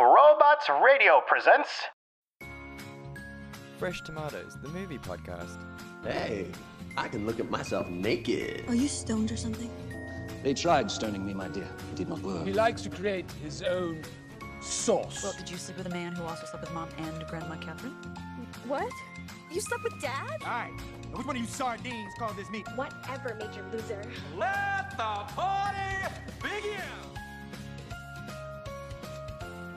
Robots Radio presents. Fresh Tomatoes, the movie podcast. Hey, I can look at myself naked. Are you stoned or something? They tried stoning me, my dear. It did not work. He likes to create his own sauce. Well, did you sleep with a man who also slept with mom and Grandma Catherine? What? You slept with dad? Alright, now which one of you sardines call this meat? Whatever, Major Loser. Let the party begin!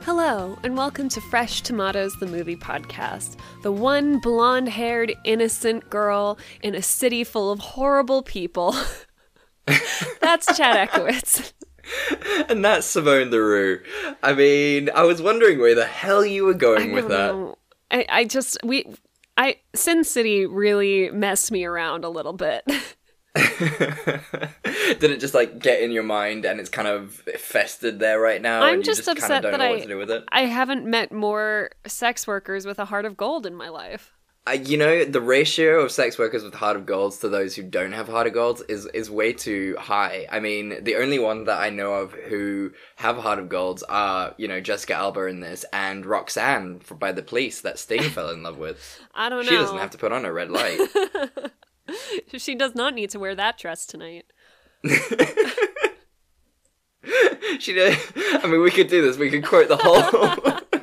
Hello, and welcome to Fresh Tomatoes, the movie podcast. The one blonde haired, innocent girl in a city full of horrible people. That's Chad Ekowitz. and that's Simone Theroux. I mean, I was wondering where the hell you were going with that. I, I just, we, I, Sin City really messed me around a little bit. Did it just like get in your mind and it's kind of festered there right now? I'm just just kind upset of don't that know I, to do with it. I haven't met more sex workers with a heart of gold in my life. Uh, you know, the ratio of sex workers with heart of golds to those who don't have heart of golds is is way too high. I mean, the only one that I know of who have heart of golds are you know Jessica Alba in this and Roxanne by the police that Sting fell in love with. I don't know. She doesn't have to put on a red light. she does not need to wear that dress tonight. she did. I mean, we could do this. We could quote the whole.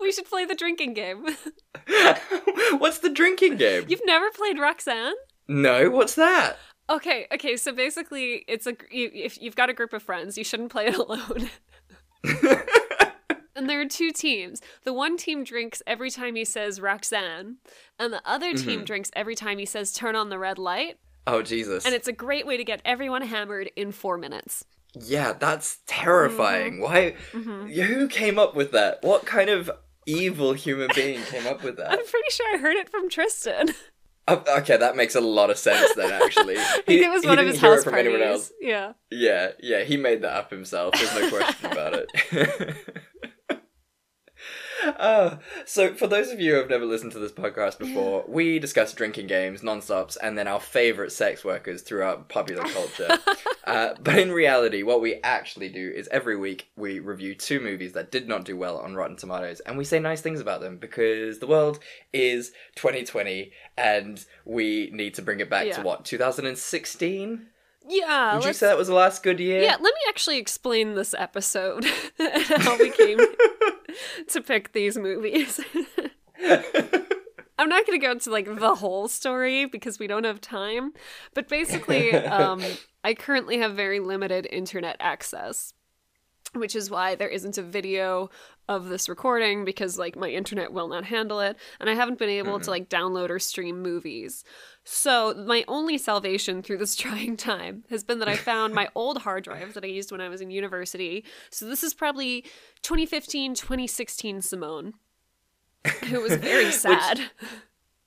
We should play the drinking game. What's the drinking game? You've never played Roxanne? No, what's that? Okay, okay. So basically, it's a you, if you've got a group of friends, you shouldn't play it alone. And there are two teams. The one team drinks every time he says Roxanne, and the other team Mhm. drinks every time he says turn on the red light. Oh Jesus! And it's a great way to get everyone hammered in four minutes. yeah, that's terrifying. Why? Mhm. Who came up with that? What kind of evil human being came up with that? I'm pretty sure I heard it from Tristan. Okay, that makes a lot of sense then. Actually, think it was one of his hear it house from parties. anyone else. Yeah. Yeah, yeah, he made that up himself. There's no question about it. Oh, so for those of you who have never listened to this podcast before, we discuss drinking games, non-stops, and then our favorite sex workers throughout popular culture. uh, but in reality, what we actually do is every week we review two movies that did not do well on Rotten Tomatoes, and we say nice things about them because the world is 2020, and we need to bring it back Yeah. to what 2016. Yeah. Would you say that was the last good year? Yeah, let me actually explain this episode and how we came to pick these movies. I'm not going to go into like the whole story because we don't have time, but basically, um, I currently have very limited internet access, which is why there isn't a video of this recording because like my internet will not handle it, and I haven't been able to like download or stream movies. So my only salvation through this trying time has been that I found my old hard drive that I used when I was in university. So this is probably 2015, 2016 Simone. Who was very sad.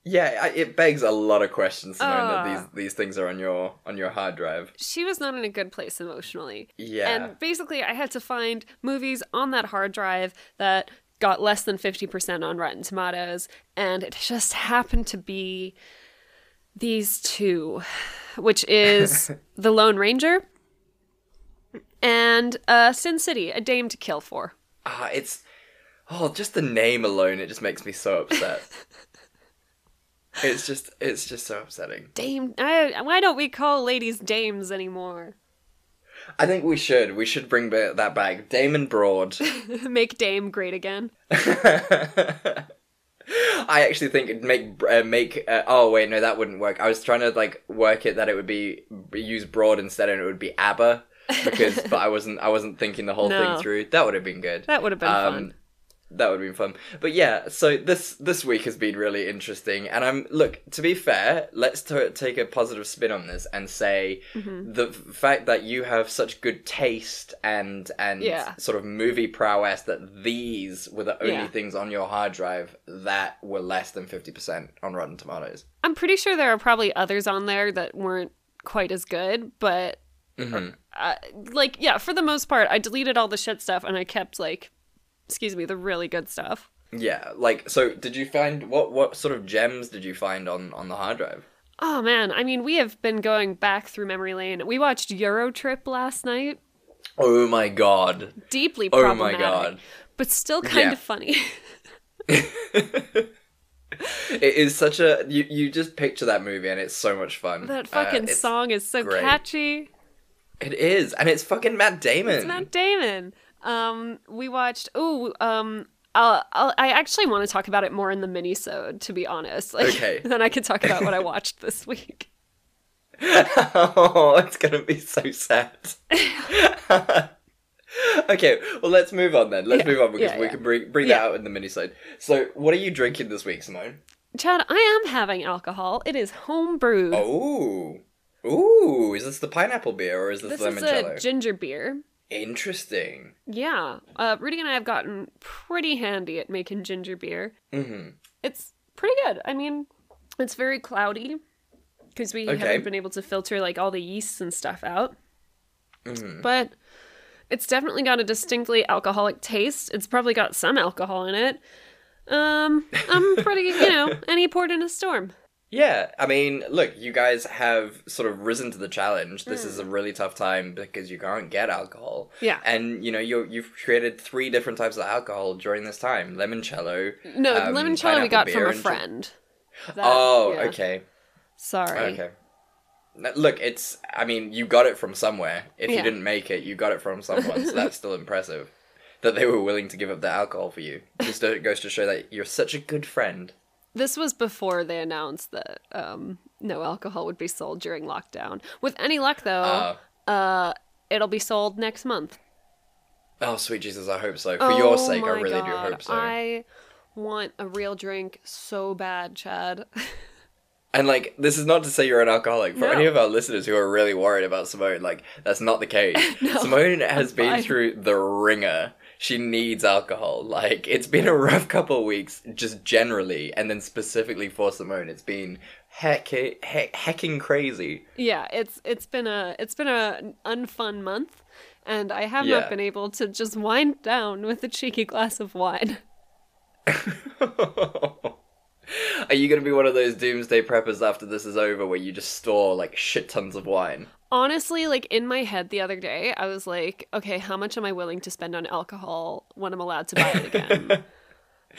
Yeah, it begs a lot of questions, Simone, that Ah. these these things are on your on your hard drive. she was not in a good place emotionally. Yeah. And basically, I had to find movies on that hard drive that got less than 50% on Rotten Tomatoes, and it just happened to be these two, which is The Lone Ranger and uh, Sin City, A Dame to Kill For. Ah, it's oh, just the name alone, it just makes me so upset. it's just it's just so upsetting. Dame, I, why don't we call ladies dames anymore? I think we should we should bring that back. Dame and Broad. Make Dame great again. I actually think it'd make uh, make. Uh, oh wait, no, that wouldn't work. I was trying to like work it that it would be use broad instead, and it would be ABBA because, but I wasn't. I wasn't thinking the whole No. thing through. That would have been good. That would have been Um, fun. That would have been fun. But yeah, so this this week has been really interesting, and I'm look. To be fair, let's t- take a positive spin on this and say Mm-hmm. the f- fact that you have such good taste and and Yeah. sort of movie prowess that these were the only Yeah. things on your hard drive that were less than fifty percent on Rotten Tomatoes. I'm pretty sure there are probably others on there that weren't quite as good, but Mhm. uh, like yeah, for the most part, I deleted all the shit stuff and I kept like, excuse me, the really good stuff. Yeah, like so. Did you find what what sort of gems did you find on on the hard drive? Oh man, I mean, we have been going back through memory lane. We watched Eurotrip last night. Oh my god! Deeply Oh my. God. but still kind Yeah. of funny. It is such a you you just picture that movie and it's so much fun. that Uh, fucking it's- song is so great. catchy. It is, and it's fucking Matt Damon. It's Matt Damon. Um, we watched. Oh, um, I'll, I'll, I actually want to talk about it more in the mini-sode, to be honest. Like, Okay. Then I could talk about what I watched this week. oh, it's gonna be so sad. okay, well let's move on then. Let's Yeah, move on because yeah, we yeah. can bring bring that out in the minisode. So, what are you drinking this week, Simone? Chad, I am having alcohol. It is home brewed. Oh, ooh, is this the pineapple beer or is this, this is a ginger beer. Interesting. Yeah. Uh, Rudy and I have gotten pretty handy at making ginger beer. Mm-hmm. It's pretty good. I mean, it's very cloudy because we Okay. haven't been able to filter like all the yeasts and stuff out. Mm-hmm. But it's definitely got a distinctly alcoholic taste. It's probably got some alcohol in it. Um, I'm pretty, you know, he poured in a storm. Yeah, I mean, look, you guys have sort of risen to the challenge. This Hmm. is a really tough time because you can't get alcohol. Yeah. And you know, you you've created three different types of alcohol during this time: limoncello. No, um, limoncello we got from a friend. That- Oh, yeah. okay, Sorry. okay. Look, it's. I mean, you got it from somewhere. If you didn't make it, you got it from someone. so that's still impressive. That they were willing to give up the alcohol for you. Just goes to show that you're such a good friend. This was before they announced that um, no alcohol would be sold during lockdown. With any luck, though, Oh. uh, it'll be sold next month. Oh, sweet Jesus, I hope so. For your Oh sake, I really do hope so. I want a real drink so bad, Chad. And like, this is not to say you're an alcoholic. For No. any of our listeners who are really worried about Simone, like, that's not the case. Simone has been fine. through the ringer. She needs alcohol. Like, it's been a rough couple of weeks, just generally, and then specifically for Simone, it's been heck, heck, hecking crazy. yeah, it's it's been a it's been a unfun month, and I have Yeah. not been able to just wind down with a cheeky glass of wine. Are you gonna be one of those doomsday preppers after this is over, where you just store like shit tons of wine? Honestly, like in my head the other day, I was like, okay, how much am I willing to spend on alcohol when I'm allowed to buy it again?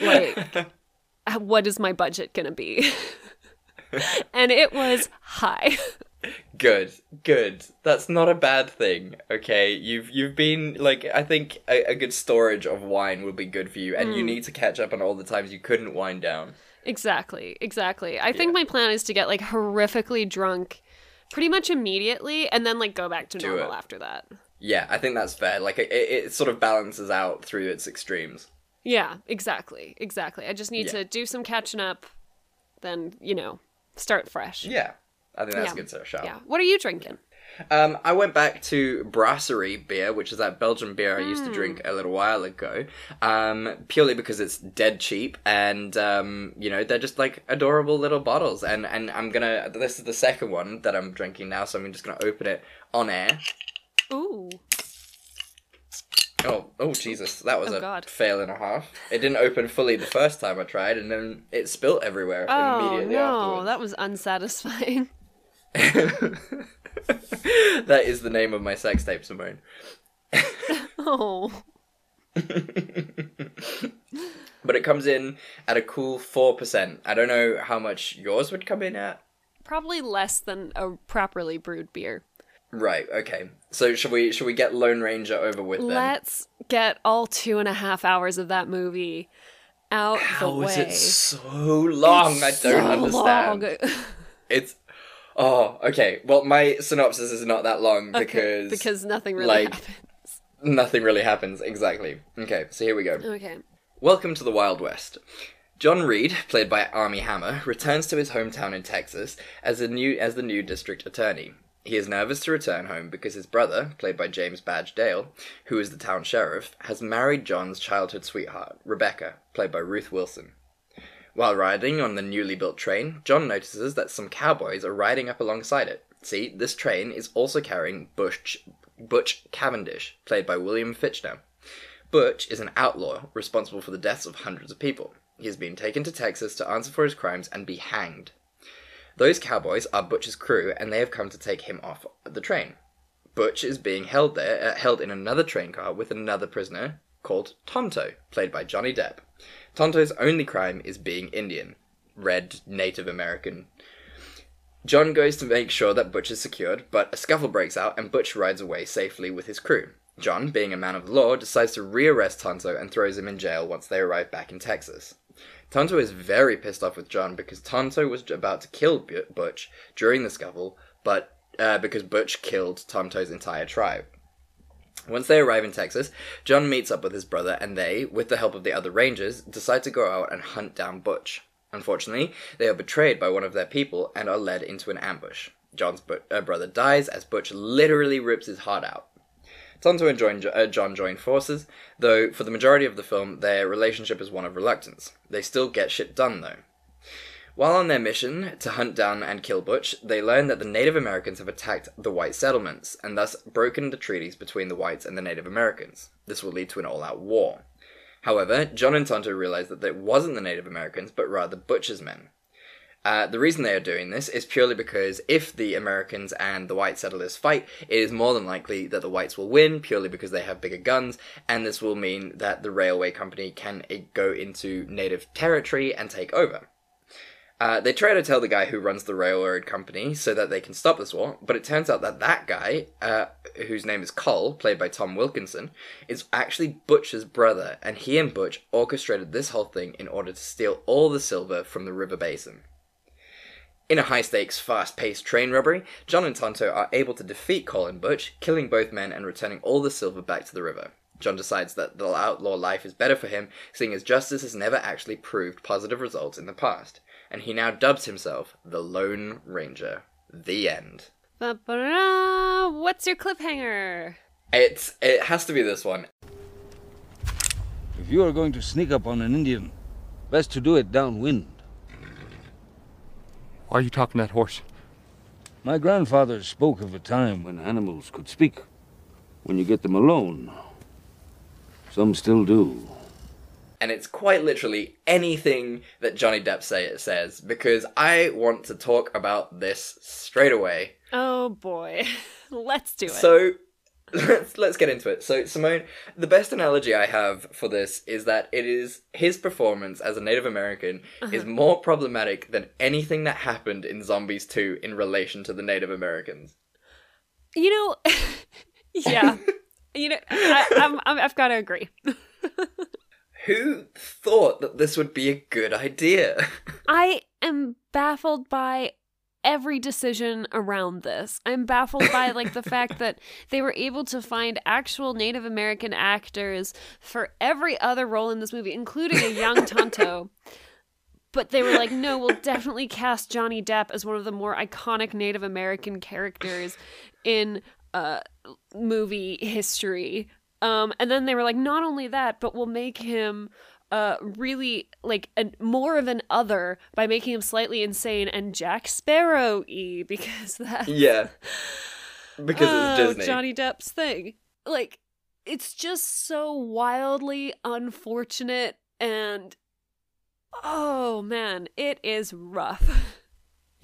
like, what is my budget gonna be? and it was high. Good, good. That's not a bad thing. Okay, you've you've been like I think a, a good storage of wine would be good for you, and you hmm. need to catch up on all the times you couldn't wind down. Exactly, exactly. I think my plan is to get like horrifically drunk pretty much immediately and then like go back to Do normal it. after that. Yeah, I think that's fair. Like it, it sort of balances out through its extremes. Yeah, exactly, exactly. I just need Yeah. to do some catching up, then, you know, start fresh. Yeah, I think that's Yeah. a good sort of shout. Yeah. What are you drinking? Um, I went back to Brasserie beer, which is that Belgian beer I used to Hmm. drink a little while ago, um, purely because it's dead cheap and um, you know they're just like adorable little bottles. And and I'm gonna this is the second one that I'm drinking now, so I'm just gonna open it on air. Ooh. Oh, oh Jesus, that was Oh, a God. fail and a half. It didn't open fully the first time I tried, and then it spilt everywhere Oh, immediately no, afterwards. that was unsatisfying. that is the name of my sex tape, Simone. Oh. but it comes in at a cool 4%. I don't know how much yours would come in at. Probably less than a properly brewed beer. Right, okay. So should we should we get Lone Ranger over with then? Let's get all two and a half hours of that movie out How the is way. it so long? I don't So understand. long. It's Oh, okay. Well, my synopsis is not that long Okay, because because nothing really like- happened. nothing really happens exactly. Okay, so here we go. Okay. Welcome to the Wild West. John Reed, played by Armie Hammer, returns to his hometown in Texas as a new as the new district attorney. He is nervous to return home because his brother, played by James Badge Dale, who is the town sheriff, has married John's childhood sweetheart, Rebecca, played by Ruth Wilson. While riding on the newly built train, John notices that some cowboys are riding up alongside it. See, this train is also carrying Butch, Butch Cavendish, played by William Fichtner. Butch is an outlaw responsible for the deaths of hundreds of people. He has been taken to Texas to answer for his crimes and be hanged. Those cowboys are Butch's crew, and they have come to take him off the train. Butch is being held there, uh, held in another train car with another prisoner, called Tonto, played by Johnny Depp. Tonto's only crime is being Indian, red Native American. John goes to make sure that Butch is secured, but a scuffle breaks out and Butch rides away safely with his crew. John, being a man of law, decides to rearrest Tonto and throws him in jail once they arrive back in Texas. Tonto is very pissed off with John because Tonto was about to kill Butch during the scuffle, but uh, because Butch killed Tonto's entire tribe. Once they arrive in Texas, John meets up with his brother, and they, with the help of the other rangers, decide to go out and hunt down Butch. Unfortunately, they are betrayed by one of their people and are led into an ambush. John's bu- uh, brother dies as Butch literally rips his heart out. Tonto and uh, John join forces, though for the majority of the film, their relationship is one of reluctance. They still get shit done, though. While on their mission to hunt down and kill Butch, they learn that the Native Americans have attacked the white settlements and thus broken the treaties between the whites and the Native Americans. This will lead to an all out war. However, John and Tonto realize that it wasn't the Native Americans, but rather Butch's men. Uh, the reason they are doing this is purely because if the Americans and the white settlers fight, it is more than likely that the whites will win purely because they have bigger guns, and this will mean that the railway company can uh, go into native territory and take over. Uh, they try to tell the guy who runs the railroad company so that they can stop this war, but it turns out that that guy, uh, whose name is Cole, played by Tom Wilkinson, is actually Butch's brother, and he and Butch orchestrated this whole thing in order to steal all the silver from the river basin. In a high stakes, fast paced train robbery, John and Tonto are able to defeat Cole and Butch, killing both men and returning all the silver back to the river. John decides that the outlaw life is better for him, seeing as justice has never actually proved positive results in the past, and he now dubs himself the Lone Ranger. The end. Ba-ba-da. What's your cliffhanger? It's it has to be this one. If you are going to sneak up on an Indian, best to do it downwind. Why are you talking that horse? My grandfather spoke of a time when animals could speak. When you get them alone. Some still do. And it's quite literally anything that Johnny Depp say says because I want to talk about this straight away. Oh boy. Let's do it. So let's let's get into it. So Simone, the best analogy I have for this is that it is his performance as a Native American uh-huh. is more problematic than anything that happened in Zombies 2 in relation to the Native Americans. you know, yeah. You know, I, I'm, I'm, I've got to agree. Who thought that this would be a good idea? I am baffled by every decision around this. I'm baffled by like the fact that they were able to find actual Native American actors for every other role in this movie, including a young Tonto. But they were like, no, we'll definitely cast Johnny Depp as one of the more iconic Native American characters in uh, movie history. Um, and then they were like, not only that, but we'll make him uh really like a, more of an other by making him slightly insane and Jack Sparrow y because that yeah. Because it's oh, Disney. Johnny Depp's thing. Like it's just so wildly unfortunate and oh man, it is rough.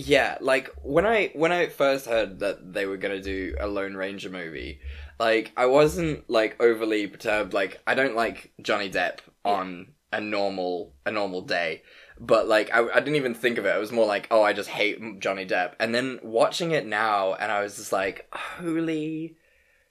Yeah, like when I when I first heard that they were gonna do a Lone Ranger movie, like I wasn't like overly perturbed. Like I don't like Johnny Depp on a normal a normal day, but like I, I didn't even think of it. It was more like oh I just hate Johnny Depp. And then watching it now, and I was just like holy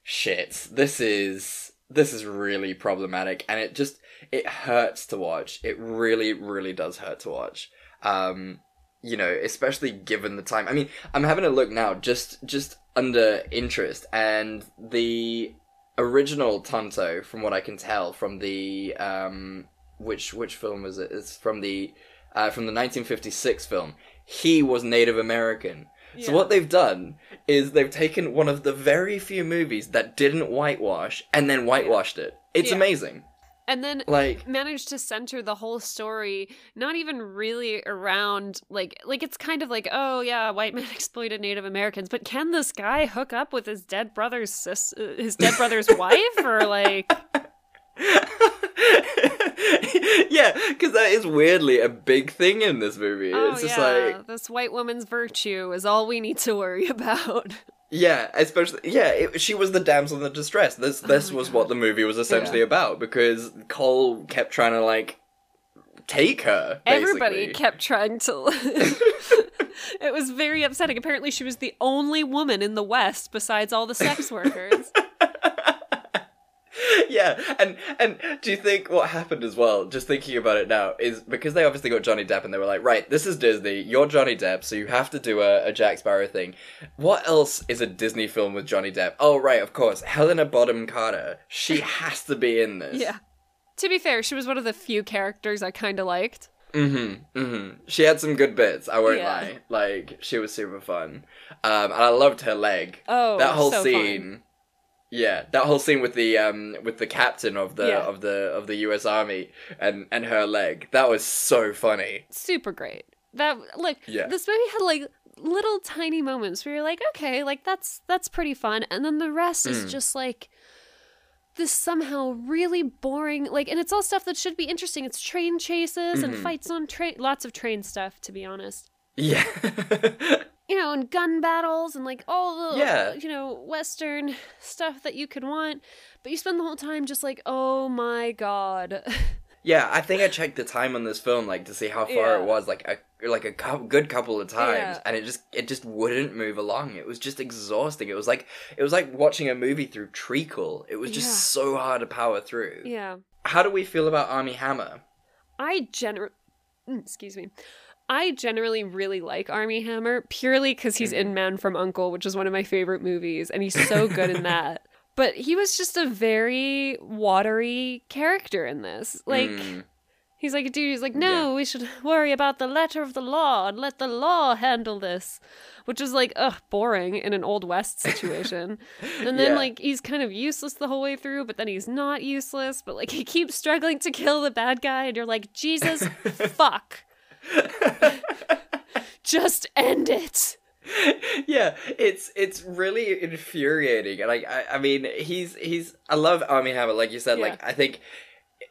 shit, this is this is really problematic, and it just it hurts to watch. It really really does hurt to watch. Um, you know, especially given the time. I mean, I'm having a look now, just just under interest, and the original Tonto, from what I can tell, from the um, which which film was it? It's from the uh, from the 1956 film. He was Native American. So what they've done is they've taken one of the very few movies that didn't whitewash and then whitewashed it. It's Yeah. amazing. And then Like managed to center the whole story not even really around like like it's kind of like oh yeah white men exploited native americans but can this guy hook up with his dead brother's sis uh, his dead brother's wife or like yeah, because that is weirdly a big thing in this movie. oh it's just yeah like this white woman's virtue is all we need to worry about Yeah, especially yeah, it, she was the damsel in the distress. This oh this was what the movie was essentially Yeah. about because Cole kept trying to like take her. Everybody kept trying to. it was very upsetting. Apparently, she was the only woman in the West besides all the sex workers. yeah, and and do you think what happened as well? Just thinking about it now is because they obviously got Johnny Depp and they were like, right, this is Disney, you're Johnny Depp, so you have to do a, a Jack Sparrow thing. What else is a Disney film with Johnny Depp? Oh right, of course, Helena Bonham Carter. She has to be in this. yeah. To be fair, she was one of the few characters I kind of liked. Mm-hmm. Mm-hmm. She had some good bits. I won't Yeah. lie. Like she was super fun, um, and I loved her leg. Oh, that whole so scene. Yeah, that whole scene with the um with the captain of the Yeah. of the of the U.S. Army and and her leg. That was so funny. Super great. That look, Yeah. this movie had like little tiny moments where you're like, okay, like that's that's pretty fun, and then the rest Mm. is just like this somehow really boring like and it's all stuff that should be interesting it's train chases and Mhm. fights on train lots of train stuff to be honest Yeah. you know, and gun battles and like all the Yeah. you know Western stuff that you could want, but you spend the whole time just like, oh my god. yeah, I think I checked the time on this film like to see how far Yeah. it was like a like a cou- good couple of times Yeah. and it just it just wouldn't move along. It was just exhausting. It was like it was like watching a movie through treacle. It was just Yeah. so hard to power through. yeah, How do we feel about Armie Hammer? I gener, Mm, excuse me, I generally really like Armie Hammer purely because he's Mm-hmm. in Man from Uncle, which is one of my favorite movies, and he's so good in that. But he was just a very watery character in this, like. Mm. He's like a dude. He's like, no, we should worry about the letter of the law and let the law handle this, which is like, ugh, boring in an old west situation. and then Yeah. like he's kind of useless the whole way through, but then he's not useless. But like he keeps struggling to kill the bad guy, and you're like, Jesus, fuck, just end it. yeah, it's it's really infuriating, and I, I I mean he's he's I love Armie Hammer, like you said. Like I think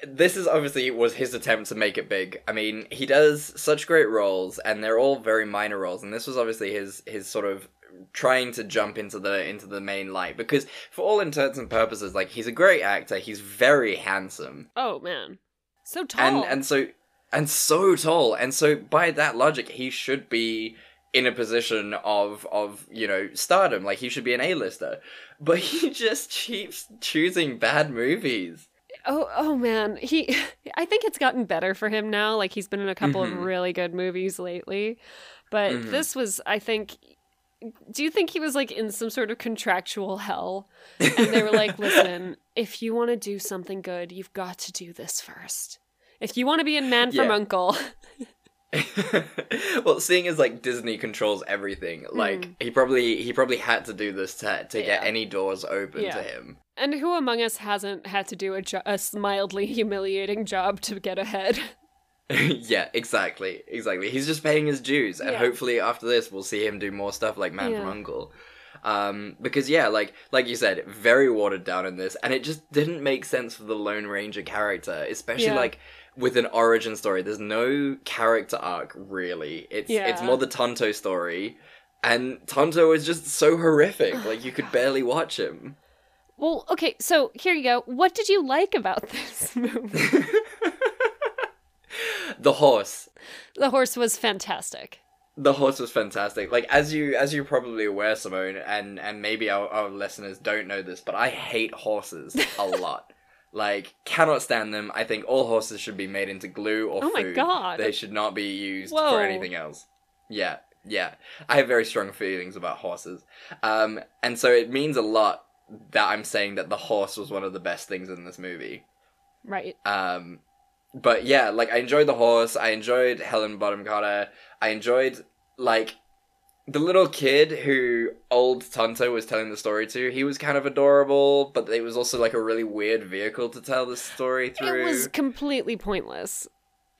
this is obviously was his attempt to make it big. I mean he does such great roles, and they're all very minor roles, and this was obviously his his sort of trying to jump into the into the main light because for all intents and purposes like he's a great actor he's very handsome Oh man, so tall. and and so and so tall and so by that logic he should be in a position of of you know stardom like he should be an a-lister but he just keeps choosing bad movies Oh, oh man, he. I think it's gotten better for him now. Like he's been in a couple Mhm. of really good movies lately, but Mhm. this was, I think. Do you think he was like in some sort of contractual hell? And they were like, "Listen, if you want to do something good, you've got to do this first. If you want to be in Man from Yeah. Uncle, well seeing as like disney controls everything like Mhm. he probably he probably had to do this to, to get any doors open Yeah. to him and who among us hasn't had to do a, jo- a mildly humiliating job to get ahead? yeah, exactly, exactly. He's just paying his dues, and Yeah. hopefully after this, we'll see him do more stuff like Man from Uncle. Um, because yeah, like like you said, very watered down in this, and it just didn't make sense for the Lone Ranger character, especially Yeah. like with an origin story. There's no character arc really. It's it's more the Tonto story, and Tonto is just so horrific. like you could barely watch him. Well, okay, so here you go. What did you like about this movie? The horse. the horse was fantastic. the horse was fantastic like as you as you're probably aware simone and and maybe our, our listeners don't know this but i hate horses a lot like cannot stand them i think all horses should be made into glue or Oh my God. they should not be used Whoa. for anything else yeah yeah i have very strong feelings about horses um and so it means a lot that i'm saying that the horse was one of the best things in this movie Right. um, but yeah, like I enjoyed the horse. I enjoyed Helen Bottom Carter. I enjoyed like the little kid who old Tonto was telling the story to. He was kind of adorable, but it was also like a really weird vehicle to tell the story through. It was completely pointless.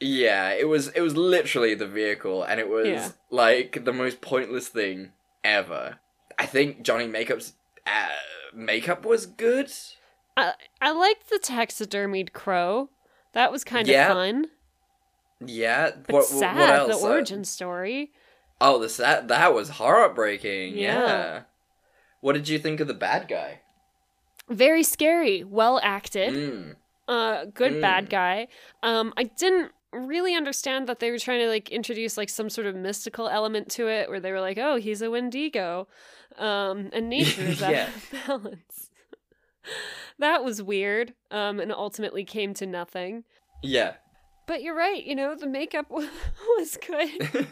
Yeah, it was. It was literally the vehicle, and it was Yeah. like the most pointless thing ever. I think Johnny Makeup's uh, makeup was good. I I liked the taxidermied crow. That was kind Yeah. of fun. Yeah, But what, sad, what else? the Uh, origin story. Oh, this that that was heartbreaking. Yeah. Yeah. What did you think of the bad guy? Very scary, well acted. Mm. uh good Mm. bad guy um i didn't really understand that they were trying to like introduce like some sort of mystical element to it where they were like oh he's a wendigo um and nature is out Yeah. of balance that was weird um and ultimately came to nothing Yeah. but you're right you know the makeup was good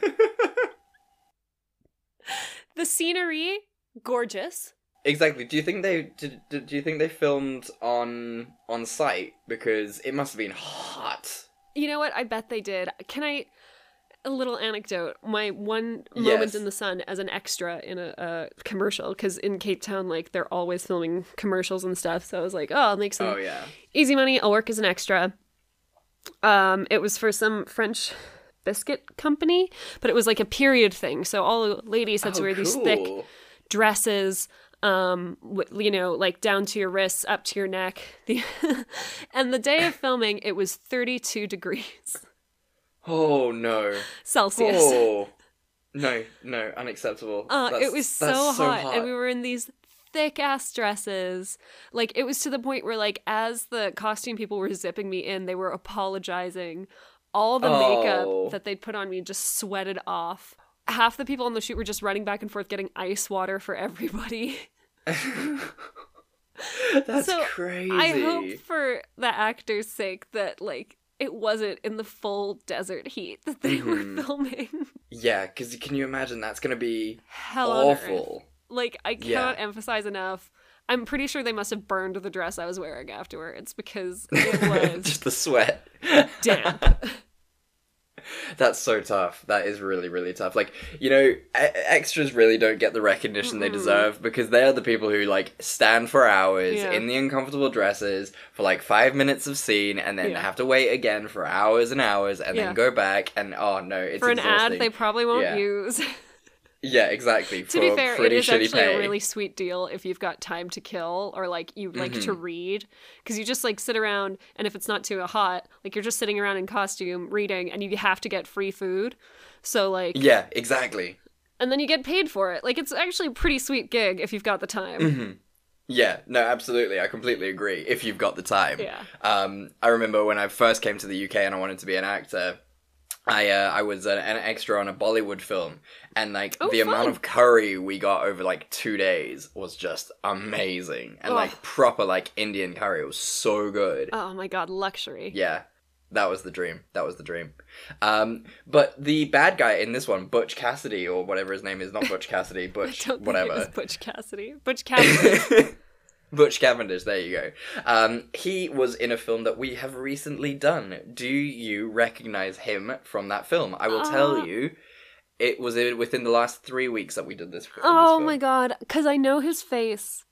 the scenery gorgeous Exactly. Do you think they did, did, do you think they filmed on on site because it must have been hot? You know what? I bet they did. Can I? A little anecdote. My one Yes. moment in the sun as an extra in a, a commercial, because in Cape Town, like they're always filming commercials and stuff. So I was like, oh, I'll make some Oh yeah. easy money. I'll work as an extra. Um, it was for some French biscuit company, but it was like a period thing. So all the ladies had to Oh, wear these thick dresses um you know like down to your wrists up to your neck. The and the day of filming it was 32 degrees. Oh no. celsius. Oh. No, no, unacceptable. uh, That's- it was that's so, hot, and we were in these thick ass dresses. Like it was to the point where like as the costume people were zipping me in they were apologizing all the Oh. makeup that they'd put on me just sweated off half the people on the shoot were just running back and forth getting ice water for everybody That's so crazy. I hope for the actor's sake that like it wasn't in the full desert heat that they Mhm. were filming. Yeah, because can you imagine that's gonna be Hell awful? Like I Yeah. cannot emphasize enough. I'm pretty sure they must have burned the dress I was wearing afterwards because it was Just the sweat. damp. That's so tough. That is really, really tough. Like, you know, e- extras really don't get the recognition they Mm-mm. deserve because they are the people who, like, stand for hours Yeah. in the uncomfortable dresses for, like, five minutes of scene and then Yeah. have to wait again for hours and hours and Yeah. then go back and, oh, no, it's For an exhausting. ad they probably won't use. Yeah, exactly. to be fair, it is actually pay. a really sweet deal if you've got time to kill or like you like to Mhm. read because you just like sit around and if it's not too hot, like you're just sitting around in costume reading and you have to get free food. So like Yeah, exactly. and then you get paid for it. Like it's actually a pretty sweet gig if you've got the time. hmm Yeah, no, absolutely. I completely agree. If you've got the time. Yeah. Um, I remember when I first came to the UK and I wanted to be an actor. I uh, I was an, an extra on a Bollywood film, and like Oh, the amount of curry we got over like two days was just amazing, and like proper like Indian curry was so good. Oh my god, luxury. Yeah, that was the dream. That was the dream. Um, but the bad guy in this one, Butch Cassidy or whatever his name is, not Butch Cassidy, Butch whatever. it was Butch Cassidy. Butch Cassidy. Butch Cavendish, there you go. Um, he was in a film that we have recently done. Do you recognize him from that film? I will Uh, tell you, it was within the last three weeks that we did this. this oh film. my god, cuz I know his face.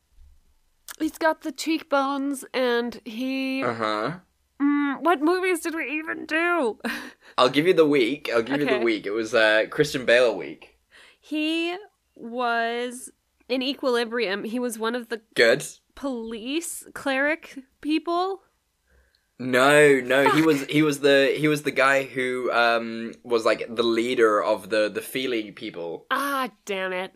He's got the cheekbones and he Uh huh. Mm, what movies did we even do? I'll give you the week. I'll give you the week. It was uh, Christian Bale week. He was in Equilibrium. He was one of the Good. Police cleric people. No, no, he was he was the he was the guy who um was like the leader of the the Feely people. Ah, damn it.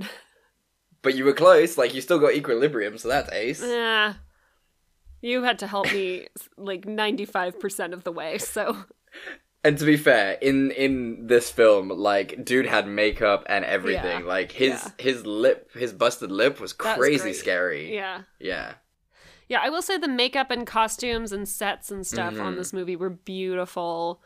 But you were close. Like you still got Equilibrium, so that's ace. Yeah. You had to help me like 95% of the way, so. And to be fair, in in this film, like dude had makeup and everything. Yeah, Like his yeah. his lip, his busted lip was That's crazy great. scary. Yeah. Yeah. Yeah, I will say the makeup and costumes and sets and stuff on Mhm. this movie were beautiful.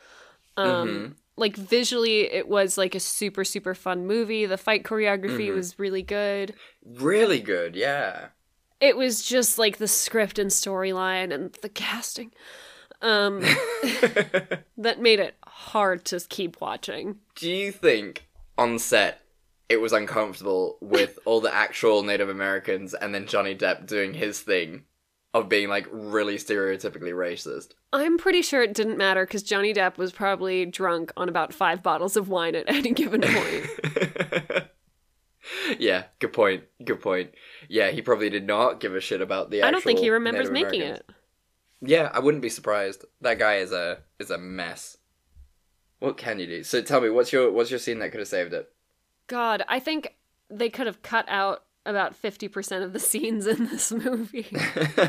Um Mhm. like visually it was like a super super fun movie. The fight choreography Mhm. was really good. Really good, yeah. It was just like the script and storyline and the casting um that made it hard to keep watching. Do you think on set it was uncomfortable with all the actual Native Americans and then Johnny Depp doing his thing of being like really stereotypically racist? I'm pretty sure it didn't matter because Johnny Depp was probably drunk on about five bottles of wine at any given point. yeah, good point. Good point. Yeah, he probably did not give a shit about the. I don't think he remembers Native making Americans. it. Yeah, I wouldn't be surprised. That guy is a is a mess. What can you do? So tell me, what's your what's your scene that could have saved it? God, I think they could have cut out about 50% of the scenes in this movie.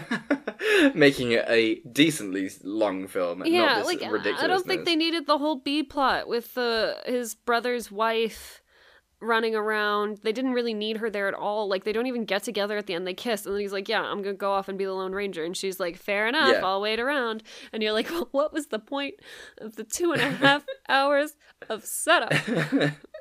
Making it a decently long film. yeah, not this like. I don't think they needed the whole B plot with the his brother's wife running around. They didn't really need her there at all. Like they don't even get together at the end. They kiss, and then he's like, "Yeah, I'm gonna go off and be the Lone Ranger," and she's like, "Fair enough, Yeah. I'll wait around." And you're like, well, "What was the point of the two and a half hours of setup?"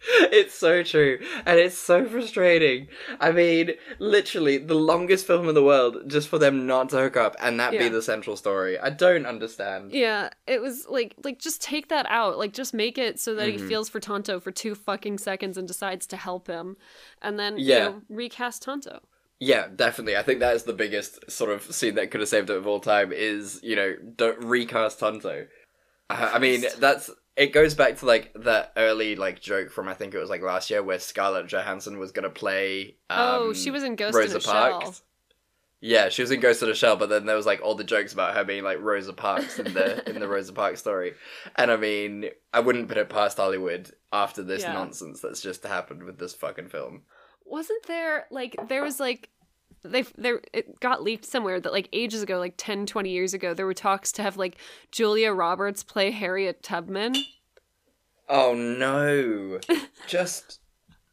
it's so true and it's so frustrating i mean literally the longest film in the world just for them not to hook up and that be the central story i don't understand Yeah, it was like like just take that out. Like just make it so that he Mhm. feels for Tonto for two fucking seconds and decides to help him, and then Yeah. you know recast Tonto. yeah definitely i think that is the biggest sort of scene that could have saved it of all time is you know don't recast tonto i mean that's it goes back to like that early like joke from i think it was like last year where scarlett johansson was gonna play um, Oh, she was in Ghost in a Shell. Yeah, she was in Ghost in a Shell, but then there was like all the jokes about her being like Rosa Parks in the in the Rosa Parks story. And I mean, I wouldn't put it past Hollywood after this Yeah. nonsense that's just happened with this fucking film. Wasn't there like there was like they there it got leaked somewhere that like ages ago like 10 20 years ago there were talks to have like Julia Roberts play Harriet Tubman. Oh no. just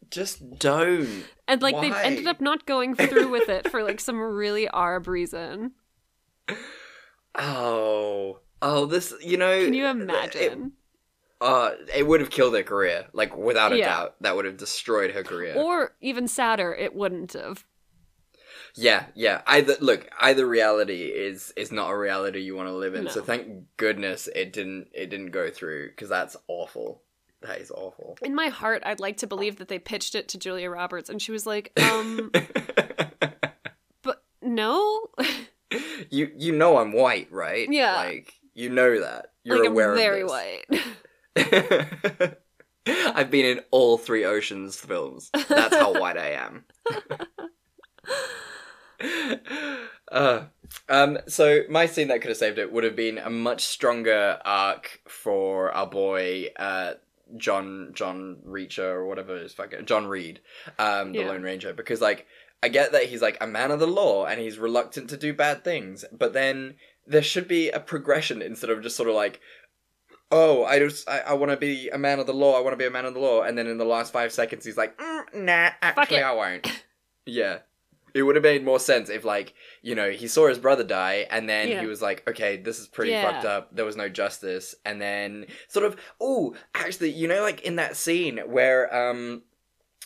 just don't. And like they ended up not going through with it for like some really arb reason. Oh. Oh, this you know Can you It, imagine? uh it would have killed her career. Like without a Yeah. doubt. That would have destroyed her career. Or even sadder, it wouldn't have. Yeah, yeah. Either look, either reality is is not a reality you want to live in. So thank goodness it didn't it didn't go through because that's awful. That is awful. In my heart, I'd like to believe that they pitched it to Julia Roberts and she was like, um but no. You you know I'm white, right? Yeah. Like you know that. You're like aware I'm very white. I've been in all three Oceans films. That's how white I am. uh, um, so my scene that could have saved it would have been a much stronger arc for our boy uh, John John Reacher or whatever his fucking John Reed, um, the Yeah. Lone Ranger, because like I get that he's like a man of the law and he's reluctant to do bad things, but then there should be a progression instead of just sort of like oh, I just I, I want to be a man of the law. I want to be a man of the law, and then in the last five seconds, he's like, mm, nah, actually. I won't. yeah, it would have made more sense if like you know he saw his brother die, and then Yeah. he was like, okay, this is pretty Yeah. fucked up. There was no justice, and then sort of oh, actually, you know, like in that scene where um.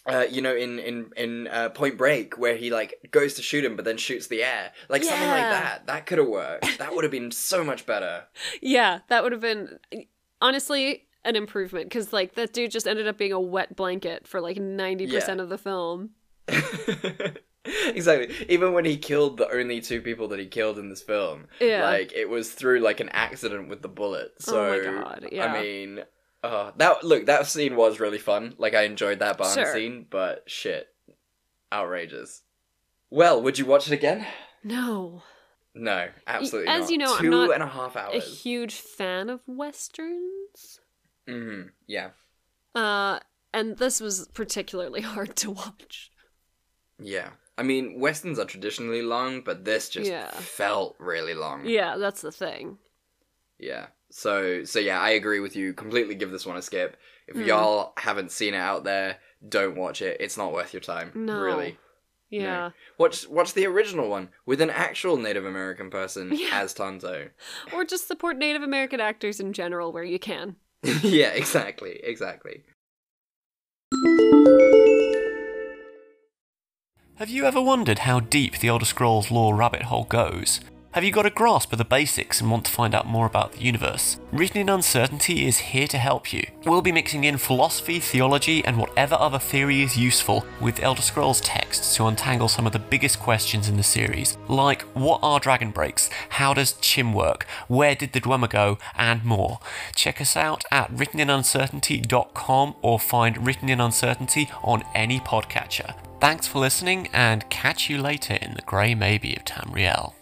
Uh, you know, in in in uh, Point Break, where he like goes to shoot him, but then shoots the air, like something like Yeah. that. That could have worked. That would have been so much better. yeah, that would have been honestly an improvement because like that dude just ended up being a wet blanket for like 90% Yeah. of the film. exactly. Even when he killed the only two people that he killed in this film, Yeah. like it was through like an accident with the bullet. So Oh my God, yeah. I mean, uh, that look that scene was really fun. Like I enjoyed that barn Sure. scene, but shit, outrageous. Well, would you watch it again? No. No, absolutely As not. you know, I'm not and a half A huge fan of westerns. hmm Yeah, Uh and this was particularly hard to watch. yeah. I mean, westerns are traditionally long, but this just Yeah. felt really long. Yeah, that's the thing. Yeah. So so yeah, I agree with you. Completely give this one a skip. If Hmm. y'all haven't seen it out there, don't watch it. It's not worth your time. No. Really. No. Yeah. Watch watch the original one with an actual Native American person Yeah. as Tonto. Or just support Native American actors in general where you can. yeah, exactly. Exactly. Have you ever wondered how deep the Elder Scrolls lore rabbit hole goes? Have you got a grasp of the basics and want to find out more about the universe? Written in Uncertainty is here to help you. We'll be mixing in philosophy, theology, and whatever other theory is useful with Elder Scrolls texts to untangle some of the biggest questions in the series, like what are dragon breaks, how does Chim work, where did the Dwemer go, and more. Check us out at writteninuncertainty.com or find Written in Uncertainty on any podcatcher. Thanks for listening, and catch you later in the Grey Maybe of Tamriel.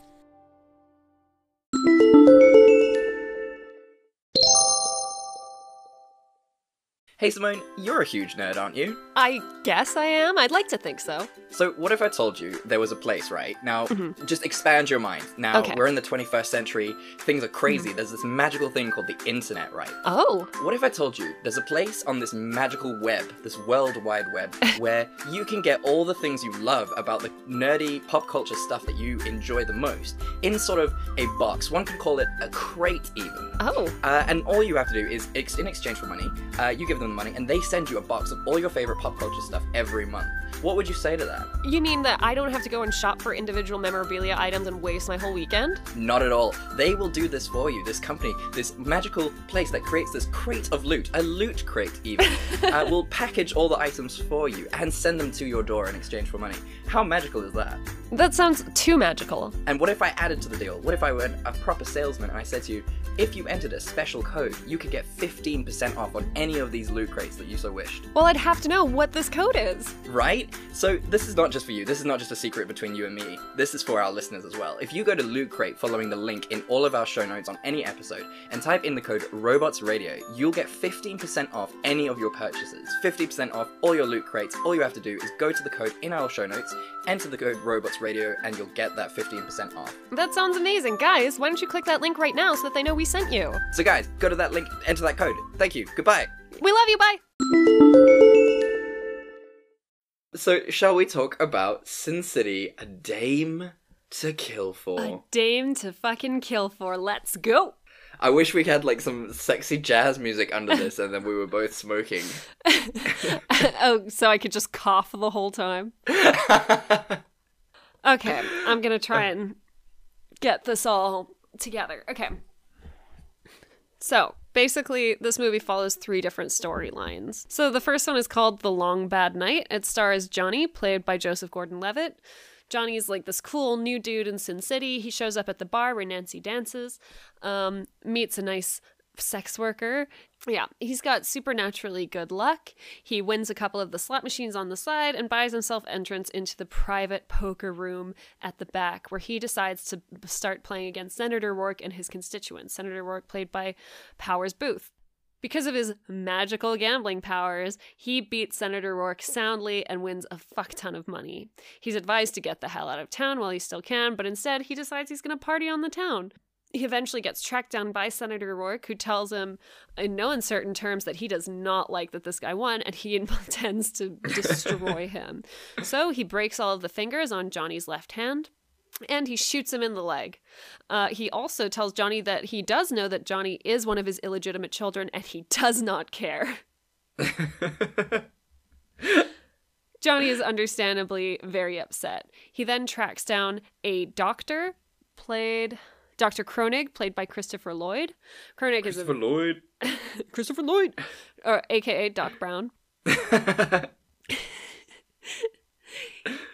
Hey Simone, you're a huge nerd, aren't you? I guess I am. I'd like to think so. So, what if I told you there was a place, right? Now, just expand your mind. Now, Okay. we're in the 21st century, things are crazy. There's this magical thing called the internet, right? Oh. What if I told you there's a place on this magical web, this world wide web, where you can get all the things you love about the nerdy pop culture stuff that you enjoy the most in sort of a box? One could call it a crate, even. Oh. Uh, and all you have to do is, in exchange for money, uh, you give them the money, and they send you a box of all your favorite pop culture stuff every month. What would you say to that? You mean that I don't have to go and shop for individual memorabilia items and waste my whole weekend? Not at all. They will do this for you. This company, this magical place that creates this crate of loot, a loot crate even, uh, will package all the items for you and send them to your door in exchange for money. How magical is that? That sounds too magical. And what if I added to the deal? What if I were a proper salesman and I said to you, if you entered a special code, you could get 15% off on any of these loot crates that you so wished? Well, I'd have to know what this code is. Right? So this is not just for you. This is not just a secret between you and me. This is for our listeners as well. If you go to Loot Crate following the link in all of our show notes on any episode and type in the code Robots Radio, you'll get 15% off any of your purchases. 50% off all your loot crates. All you have to do is go to the code in our show notes, enter the code Robots Radio, and you'll get that 15% off. That sounds amazing. Guys, why don't you click that link right now so that they know we sent you? So guys, go to that link, enter that code. Thank you. Goodbye. We love you. Bye. So shall we talk about Sin City, a dame to kill for? A dame to fucking kill for. Let's go. I wish we had like some sexy jazz music under this and then we were both smoking. oh, so I could just cough the whole time. okay, I'm gonna try and get this all together. Okay. So, basically, this movie follows three different storylines. So, the first one is called The Long Bad Night. It stars Johnny, played by Joseph Gordon Levitt. Johnny's like this cool new dude in Sin City. He shows up at the bar where Nancy dances, um, meets a nice sex worker. Yeah, he's got supernaturally good luck. He wins a couple of the slot machines on the side and buys himself entrance into the private poker room at the back where he decides to start playing against Senator Rourke and his constituents. Senator Rourke played by Powers Boothe. Because of his magical gambling powers, he beats Senator Rourke soundly and wins a fuck ton of money. He's advised to get the hell out of town while he still can, but instead he decides he's going to party on the town. He eventually gets tracked down by Senator Rourke, who tells him in no uncertain terms that he does not like that this guy won and he intends to destroy him. So he breaks all of the fingers on Johnny's left hand and he shoots him in the leg. Uh, he also tells Johnny that he does know that Johnny is one of his illegitimate children and he does not care. Johnny is understandably very upset. He then tracks down a doctor, played Dr. Kroenig, played by Christopher Lloyd. Kroenig is a Lloyd. Christopher Lloyd, or AKA Doc Brown.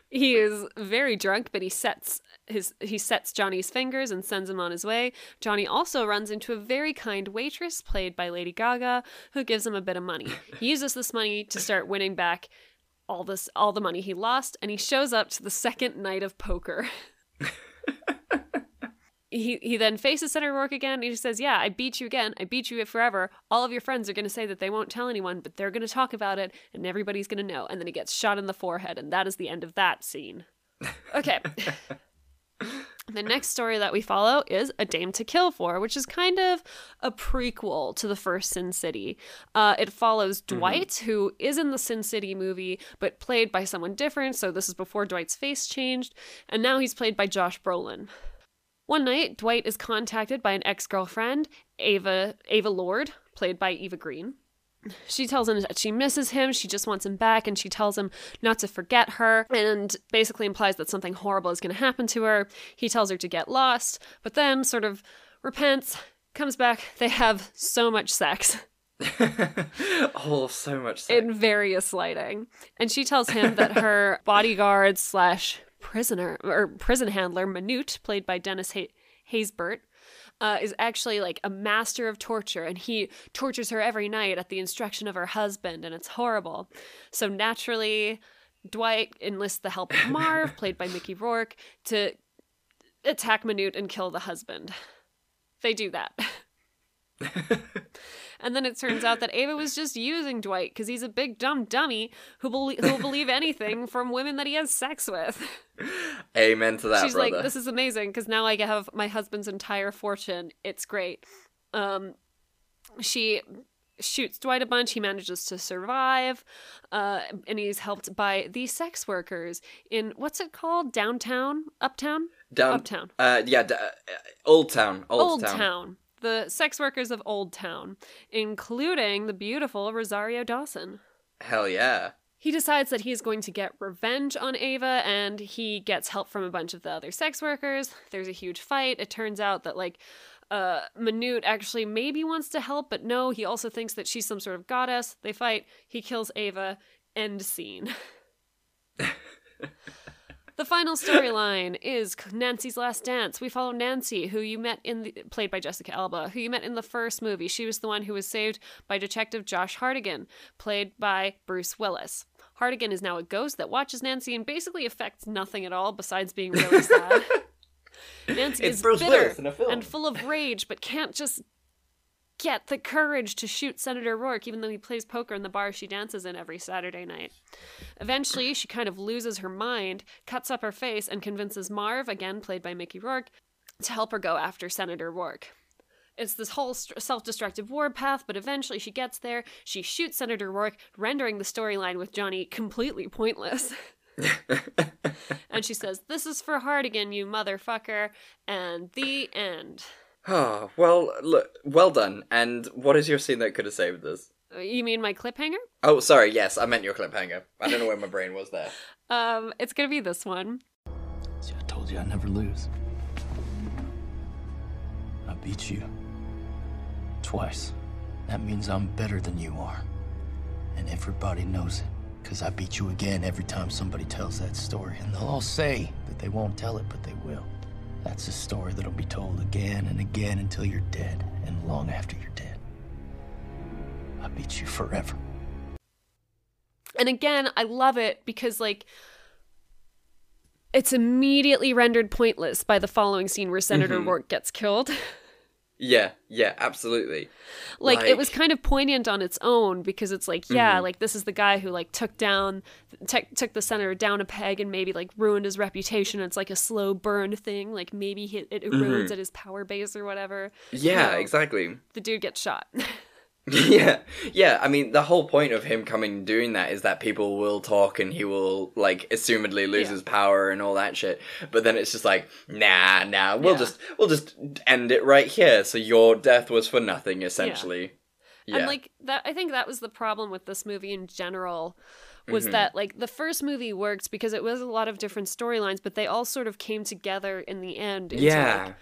he is very drunk, but he sets his he sets Johnny's fingers and sends him on his way. Johnny also runs into a very kind waitress played by Lady Gaga, who gives him a bit of money. He uses this money to start winning back all this all the money he lost, and he shows up to the second night of poker. he he then faces Senator Rourke again and he says, Yeah, I beat you again. I beat you forever. All of your friends are going to say that they won't tell anyone, but they're going to talk about it and everybody's going to know. And then he gets shot in the forehead, and that is the end of that scene. Okay. the next story that we follow is A Dame to Kill For, which is kind of a prequel to the first Sin City. Uh, it follows Dwight, who is in the Sin City movie, but played by someone different. So this is before Dwight's face changed. And now he's played by Josh Brolin. One night, Dwight is contacted by an ex-girlfriend, Ava Ava Lord, played by Eva Green. She tells him that she misses him, she just wants him back, and she tells him not to forget her, and basically implies that something horrible is going to happen to her. He tells her to get lost, but then sort of repents, comes back, they have so much sex. oh, so much sex. in various lighting. And she tells him that her bodyguard slash prisoner or prison handler, Manute, played by Dennis ha- Haysbert, uh, is actually like a master of torture and he tortures her every night at the instruction of her husband and it's horrible. So naturally, Dwight enlists the help of Marv, played by Mickey Rourke, to attack Manute and kill the husband. They do that. And then it turns out that Ava was just using Dwight because he's a big dumb dummy who belie- who'll believe anything from women that he has sex with. Amen to that, She's brother. like, this is amazing because now I have my husband's entire fortune. It's great. Um, she shoots Dwight a bunch. He manages to survive, uh, and he's helped by the sex workers in what's it called? Downtown, uptown, Down, uptown, Uh, yeah, d- uh, Old Town. Old, Old Town. Town. The sex workers of Old Town, including the beautiful Rosario Dawson. Hell yeah. He decides that he's going to get revenge on Ava and he gets help from a bunch of the other sex workers. There's a huge fight. It turns out that, like, uh, Manute actually maybe wants to help, but no, he also thinks that she's some sort of goddess. They fight. He kills Ava. End scene. The final storyline is Nancy's Last Dance. We follow Nancy, who you met in the, played by Jessica Alba, who you met in the first movie. She was the one who was saved by Detective Josh Hartigan, played by Bruce Willis. Hartigan is now a ghost that watches Nancy and basically affects nothing at all besides being really sad. Nancy It's is Bruce bitter in a film. and full of rage, but can't just get the courage to shoot Senator Rourke, even though he plays poker in the bar she dances in every Saturday night. Eventually, she kind of loses her mind, cuts up her face, and convinces Marv, again played by Mickey Rourke, to help her go after Senator Rourke. It's this whole st- self destructive warpath, but eventually she gets there. She shoots Senator Rourke, rendering the storyline with Johnny completely pointless. and she says, This is for Hartigan, you motherfucker. And the end. Oh, well, look, well done. And what is your scene that could have saved this? Uh, You mean my cliffhanger? Oh, sorry, yes, I meant your cliffhanger. I don't know where my brain was there. Um, it's gonna be this one. See, I told you I'd never lose. I beat you. Twice. That means I'm better than you are. And everybody knows it. Because I beat you again every time somebody tells that story. And they'll all say that they won't tell it, but they will. That's a story that'll be told again and again until you're dead, and long after you're dead. I beat you forever. And again, I love it because like it's immediately rendered pointless by the following scene where Senator Mhm. Rourke gets killed. Yeah, yeah, absolutely. like, it was kind of poignant on its own because it's like, yeah, like this is the guy who like took down took took the senator down a peg and maybe like ruined his reputation. It's like a slow burn thing. Like maybe he, it erodes Mhm. at his power base or whatever. Yeah, No, exactly. The dude gets shot. yeah, yeah. I mean, the whole point of him coming and doing that is that people will talk and he will, like, assumedly lose Yeah. his power and all that shit. But then it's just like, nah, nah. We'll Yeah. just, we'll just end it right here. So your death was for nothing, essentially. Yeah. And like that I think that was the problem with this movie in general was Mhm. that like the first movie worked because it was a lot of different storylines, but they all sort of came together in the end into Yeah. like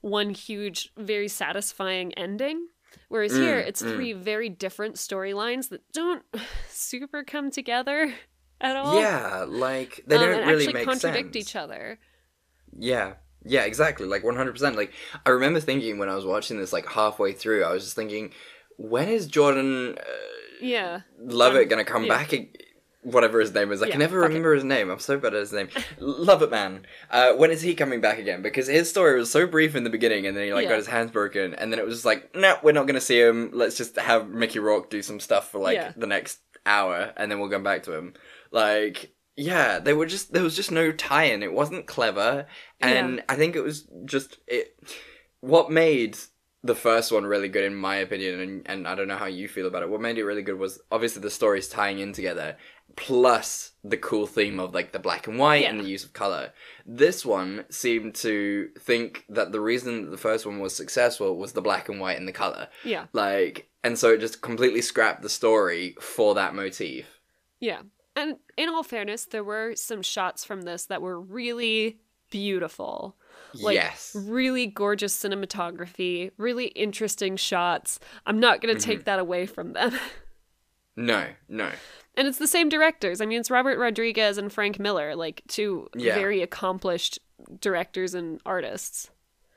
one huge, very satisfying ending. Whereas here Mm, it's mm. three very different storylines that don't super come together at all. yeah, like they um, don't and really actually make contradict sense. each other. Yeah. Yeah, exactly. Like 100%. Like, I remember thinking when I was watching this, like, halfway through, I was just thinking, when is Jordan uh, Yeah. Lovett Um, gonna come yeah. back? Whatever his name is. I Yeah, can never fuck it. remember his name. I'm so bad at his name. Love it, Man. Uh, when is he coming back again? Because his story was so brief in the beginning and then he, like, Yeah. got his hands broken and then it was just like, no, we're not gonna see him. Let's just have Mickey Rourke do some stuff for, like, Yeah. the next hour and then we'll come back to him. Like, yeah, they were just there was just no tie-in. It wasn't clever, and. I think it was just it. What made the first one really good, in my opinion, and and I don't know how you feel about it. What made it really good was obviously the stories tying in together, plus the cool theme of like the black and white and the use of color. This one seemed to think that the reason that the first one was successful was the black and white and the color. Yeah. Like, and so it just completely scrapped the story for that motif. Yeah. And in all fairness, there were some shots from this that were really beautiful. Like yes. really gorgeous cinematography, really interesting shots. I'm not going to Mm-hmm. take that away from them. No, no. And it's the same directors. I mean, it's Robert Rodriguez and Frank Miller, like two Yeah. very accomplished directors and artists.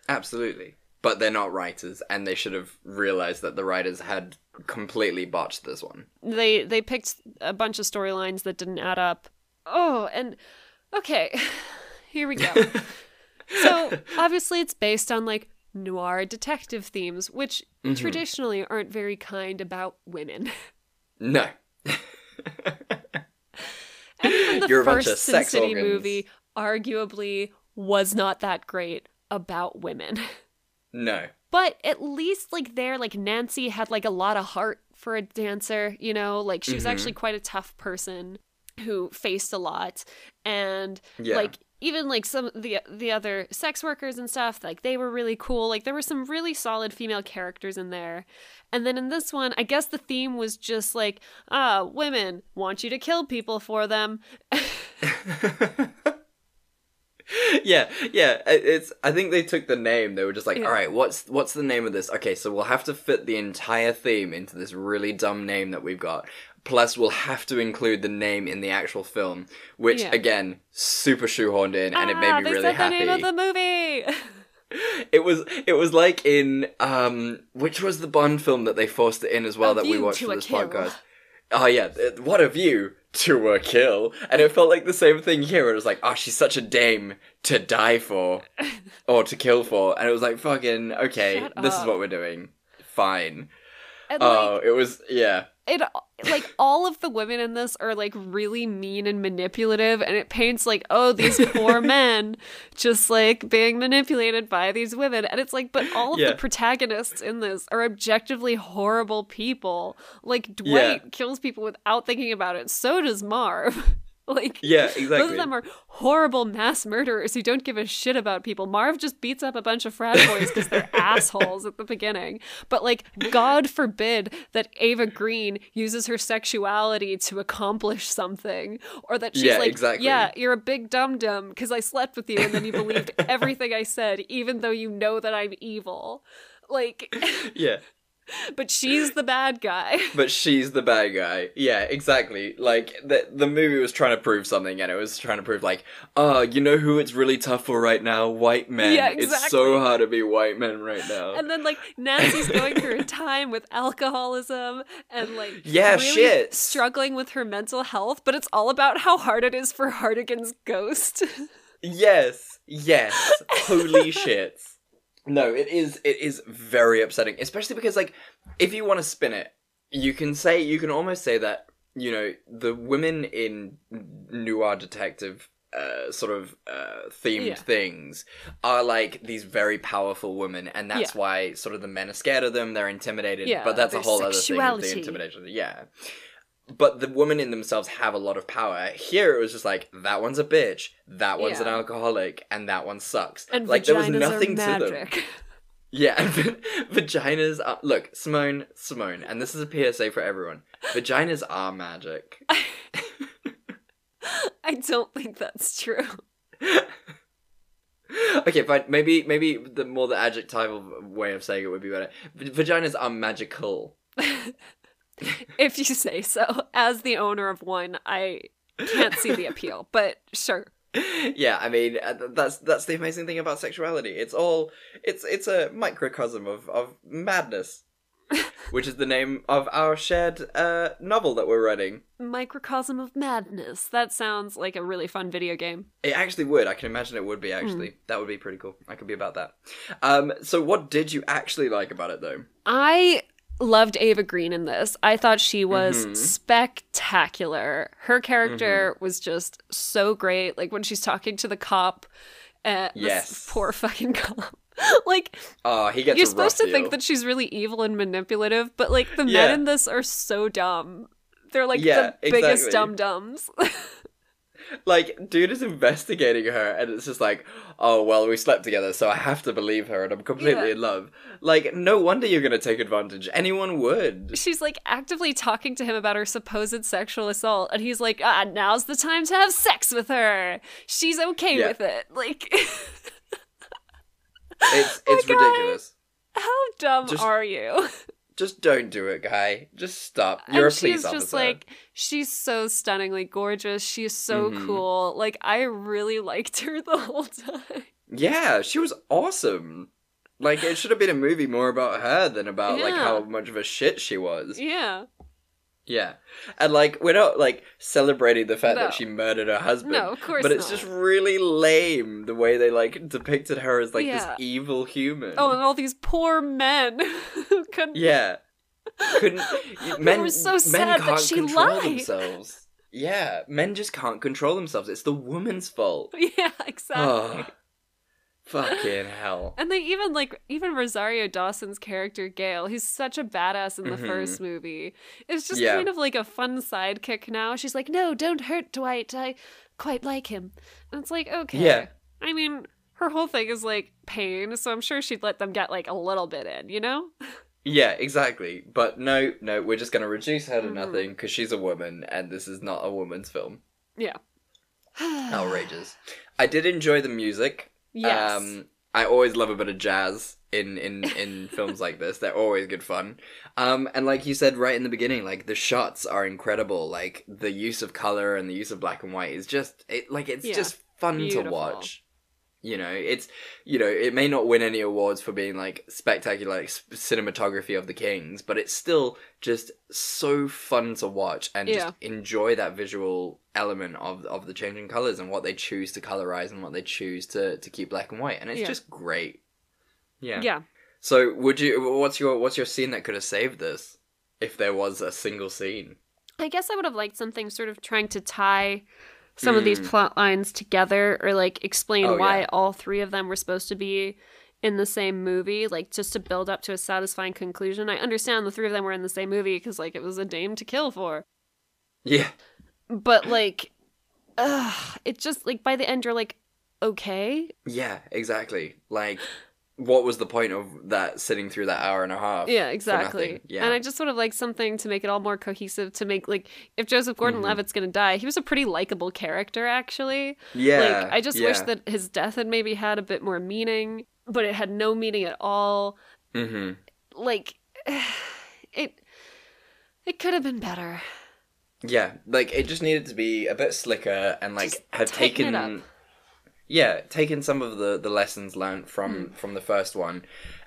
Absolutely. But they're not writers, and they should have realized that the writers had completely botched this one. They they picked a bunch of storylines that didn't add up. Oh, and okay. Here we go. so, obviously it's based on like noir detective themes, which Mhm. traditionally aren't very kind about women. No. And even the You're first Sin City organs. movie arguably was not that great about women. No. But at least like there, like Nancy had like a lot of heart for a dancer, you know, like she was Mhm. actually quite a tough person who faced a lot. And Yeah. like even like some of the the other sex workers and stuff, like they were really cool. Like there were some really solid female characters in there. And then in this one, I guess the theme was just like, ah, women want you to kill people for them. yeah, yeah. It's. I think they took the name. They were just like, Yeah. all right, what's what's the name of this? Okay, so we'll have to fit the entire theme into this really dumb name that we've got. Plus, we'll have to include the name in the actual film, which Yeah. again, super shoehorned in, and it made ah, me really happy. the name of the movie. It was it was like in um which was the Bond film that they forced it in as well A that we watched for this Kill. podcast. Oh yeah, what a view to a kill, and it felt like the same thing here. It was like, oh, she's such a dame to die for, or to kill for, and it was like, fucking okay, Shut this is what we're doing. Fine. And, oh, like- it was yeah. It like all of the women in this are like really mean and manipulative and it paints like oh these poor men just like being manipulated by these women and it's like but all of Yeah. the protagonists in this are objectively horrible people like dwight Yeah. kills people without thinking about it so does marv like Yeah, both of them are horrible mass murderers who don't give a shit about people. Marv just beats up a bunch of frat boys because they're assholes at the beginning. But like, God forbid that Ava Green uses her sexuality to accomplish something, or that she's Yeah, like, exactly. "Yeah, you're a big dum dum because I slept with you and then you believed everything I said, even though you know that I'm evil." Like, Yeah. But she's the bad guy. but she's the bad guy. Yeah, exactly. Like the the movie was trying to prove something, and it was trying to prove like, oh, you know who it's really tough for right now? White men. Yeah, exactly. It's so hard to be white men right now. And then like Nancy's going through a time with alcoholism and like Yeah, really shit. struggling with her mental health, but it's all about how hard it is for Hartigan's ghost. yes, yes. Holy shit. No, it is. It is very upsetting, especially because like, if you want to spin it, you can say you can almost say that you know the women in noir detective. Uh, sort of uh, themed Yeah. things are like these very powerful women, and that's Yeah. why sort of the men are scared of them. They're intimidated, Yeah, but that's a whole other thing. The intimidation, yeah. But the women in themselves have a lot of power. Here it was just like that one's a bitch, that one's an alcoholic, and that one sucks. and like there was vaginas nothing are to them. magic. Yeah, vaginas are look, Simone, Simone, and this is a PSA for everyone. Vaginas are magic. I don't think that's true. okay, fine. Maybe maybe the more the adjectival way of saying it would be better. Vaginas are magical. If you say so. As the owner of one, I can't see the appeal, but sure. yeah, I mean uh, that's that's the amazing thing about sexuality. It's all it's it's a microcosm of of madness, which is the name of our shared uh, novel that we're writing. Microcosm of Madness. That sounds like a really fun video game. It actually would. I can imagine it would be actually. That would be pretty cool. I could be about that. Um, so what did you actually like about it though? I loved Ava Green in this. I thought she was Mhm. spectacular. Her character Mm-hmm. was just so great. Like when she's talking to the cop, uh, this Yes. poor fucking cop. like Oh, he gets you're supposed to think that she's really evil and manipulative, but like the Yeah. men in this are so dumb. They're like Yeah, the biggest exactly. dum dums. like dude is investigating her and it's just like oh well we slept together so i have to believe her and i'm completely Yeah. in love like no wonder you're gonna take advantage anyone would She's like actively talking to him about her supposed sexual assault, and he's like, "Ah, now's the time to have sex with her. She's okay Yeah. with it." Like, it's it's guy. ridiculous how dumb Just- are you? just don't do it guy just stop you're and a police she's officer just like, she's so stunningly gorgeous. She's so Mhm. cool. Like, I really liked her the whole time. yeah she was awesome like it should have been a movie more about her than about like how much of a shit she was Yeah. Yeah. And like we're not like celebrating the fact No. that she murdered her husband. No, of course But it's not. just really lame the way they like depicted her as like Yeah. this evil human. Oh, and all these poor men who couldn't. Yeah. Couldn't men were so sad that can't she control lied. themselves. Yeah, men just can't control themselves. It's the woman's fault. Yeah, exactly. Oh, fucking hell. And they even like even Rosario Dawson's character Gail, he's such a badass in the Mhm. first movie. It's just Yeah. kind of like a fun sidekick now. She's like, "No, don't hurt Dwight. I quite like him." And it's like, okay. Yeah. I mean, her whole thing is like pain, so I'm sure she'd let them get like a little bit in, you know? Yeah, exactly. But no, no, we're just gonna reduce her to Mhm. nothing because she's a woman, and this is not a woman's film. Yeah. Outrageous. I did enjoy the music. Yes. Um, I always love a bit of jazz in in in films like this. They're always good fun. Um, and like you said right in the beginning, like the shots are incredible. Like the use of color and the use of black and white is just it. Like it's Yeah. just fun Beautiful. to watch. You know, it's you know it may not win any awards for being like spectacular like, cinematography of the Kings, but it's still just so fun to watch and Yeah. just enjoy that visual element of of the changing colors and what they choose to colorize and what they choose to to keep black and white, and it's Yeah. just great. Yeah. Yeah. So, would you? What's your what's your scene that could have saved this? If there was a single scene. I guess I would have liked something sort of trying to tie some of these Mm. plot lines together or like explain Oh, why yeah. all three of them were supposed to be in the same movie, like just to build up to a satisfying conclusion. I understand the three of them were in the same movie because like it was a dame to kill for. Yeah. But like ugh, it just like by the end you're like, okay. Yeah. Exactly. Like, what was the point of that sitting through that hour and a half? Yeah, exactly. Yeah. And I just sort of liked something to make it all more cohesive, to make like if Joseph Gordon Mhm. Levitt's gonna die, he was a pretty likable character actually. Yeah, Like I just wish that his death had maybe had a bit more meaning, but it had no meaning at all. mm-hmm. Like it it could have been better. Yeah, like it just needed to be a bit slicker and like Just have taken. Yeah, taking some of the the lessons learned from Hmm. from the first one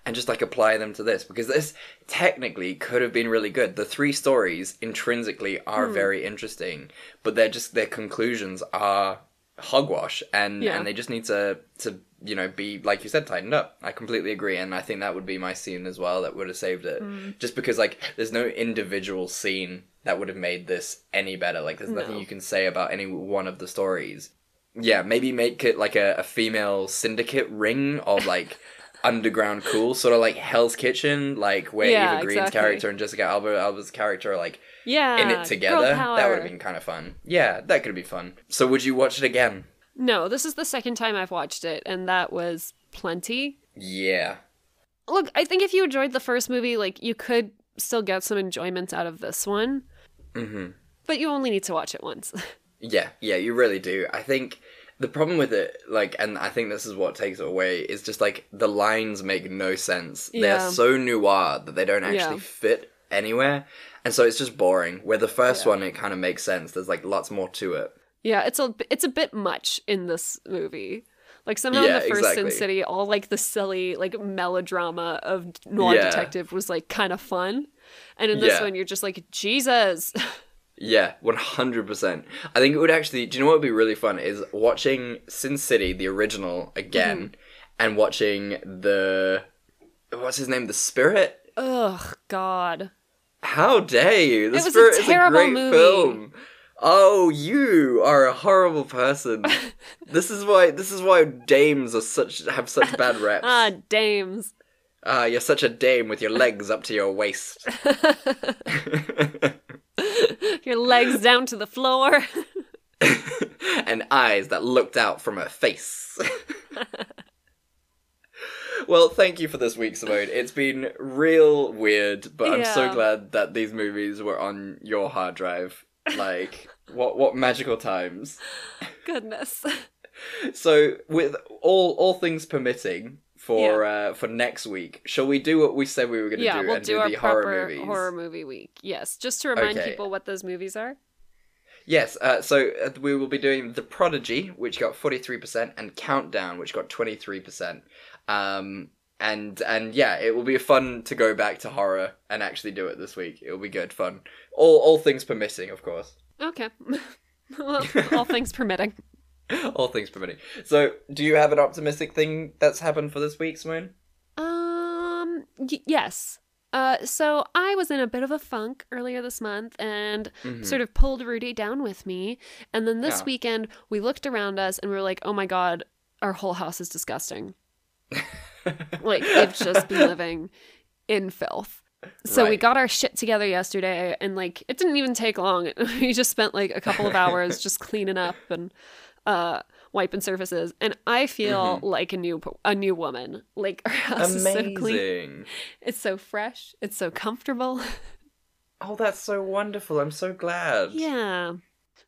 and just like apply them to this because this technically could have been really good. The three stories intrinsically are Hmm. very interesting, but they're just their conclusions are hogwash and Yeah. and they just need to to you know be like you said tightened up. I completely agree and I think that would be my scene as well that would have saved it. Mm. Just because like there's no individual scene that would have made this any better. Like there's nothing you can say about any one of the stories. Yeah, maybe make it like a, a female syndicate ring of like underground cool, sort of like Hell's Kitchen, like where Yeah, Eva Green's exactly. character and Jessica Alba Alba's character are like Yeah. in it together. That would have been kind of fun. Yeah, that could be fun. So would you watch it again? No, this is the second time I've watched it, and that was plenty. Yeah. Look, I think if you enjoyed the first movie, like you could still get some enjoyment out of this one, Mhm. but you only need to watch it once. Yeah, yeah, you really do. I think the problem with it, like, and I think this is what takes it away, is just like the lines make no sense. Yeah. They're so noir that they don't actually Yeah. fit anywhere, and so it's just boring. Where the first one, it kind of makes sense. There's like lots more to it. yeah, it's a it's a bit much in this movie. Like somehow in the first Sin. City, all like the silly like melodrama of noir Yeah. detective was like kind of fun, and in this Yeah. one you're just like Jesus. Yeah, one hundred percent. I think it would actually. Do you know what would be really fun is watching Sin City, the original, again, Mm-hmm. and watching the what's his name, the Spirit. Ugh, God. How dare you? The It was a Spirit is a terrible great movie. film. Oh, you are a horrible person. this is why. This is why dames are such have such bad reps. Ah, dames. Ah, you're such a dame with your legs up to your waist. Your legs down to the floor. and eyes that looked out from her face. well, thank you for this week, Simone. It's been real weird, but I'm so glad that these movies were on your hard drive. Like, what what magical times. Goodness. So, with all all things permitting for uh, for next week, shall we do what we said we were going to Yeah, do we'll and do, do, the horror movies? horror movie week. Yes, just to remind Okay. people what those movies are. Yes, uh, so uh, we will be doing The Prodigy, which got 43%, and Countdown, which got 23%. Um, and and yeah, it will be fun to go back to horror and actually do it this week. It will be good fun. All all things permitting, of course. Okay. well, all things permitting. all things permitting. So, do you have an optimistic thing that's happened for this week, Simone? Um, y- yes. Uh, so I was in a bit of a funk earlier this month and Mhm. sort of pulled Rudy down with me. And then this Yeah. weekend, we looked around us and we were like, oh my God, our whole house is disgusting. like, they've just been living in filth. So we got our shit together yesterday and like it didn't even take long. we just spent like a couple of hours just cleaning up and uh wiping surfaces and I feel Mhm. like a new a new woman. Like our house is so clean. It's so fresh. It's so comfortable. Oh, that's so wonderful. I'm so glad. yeah.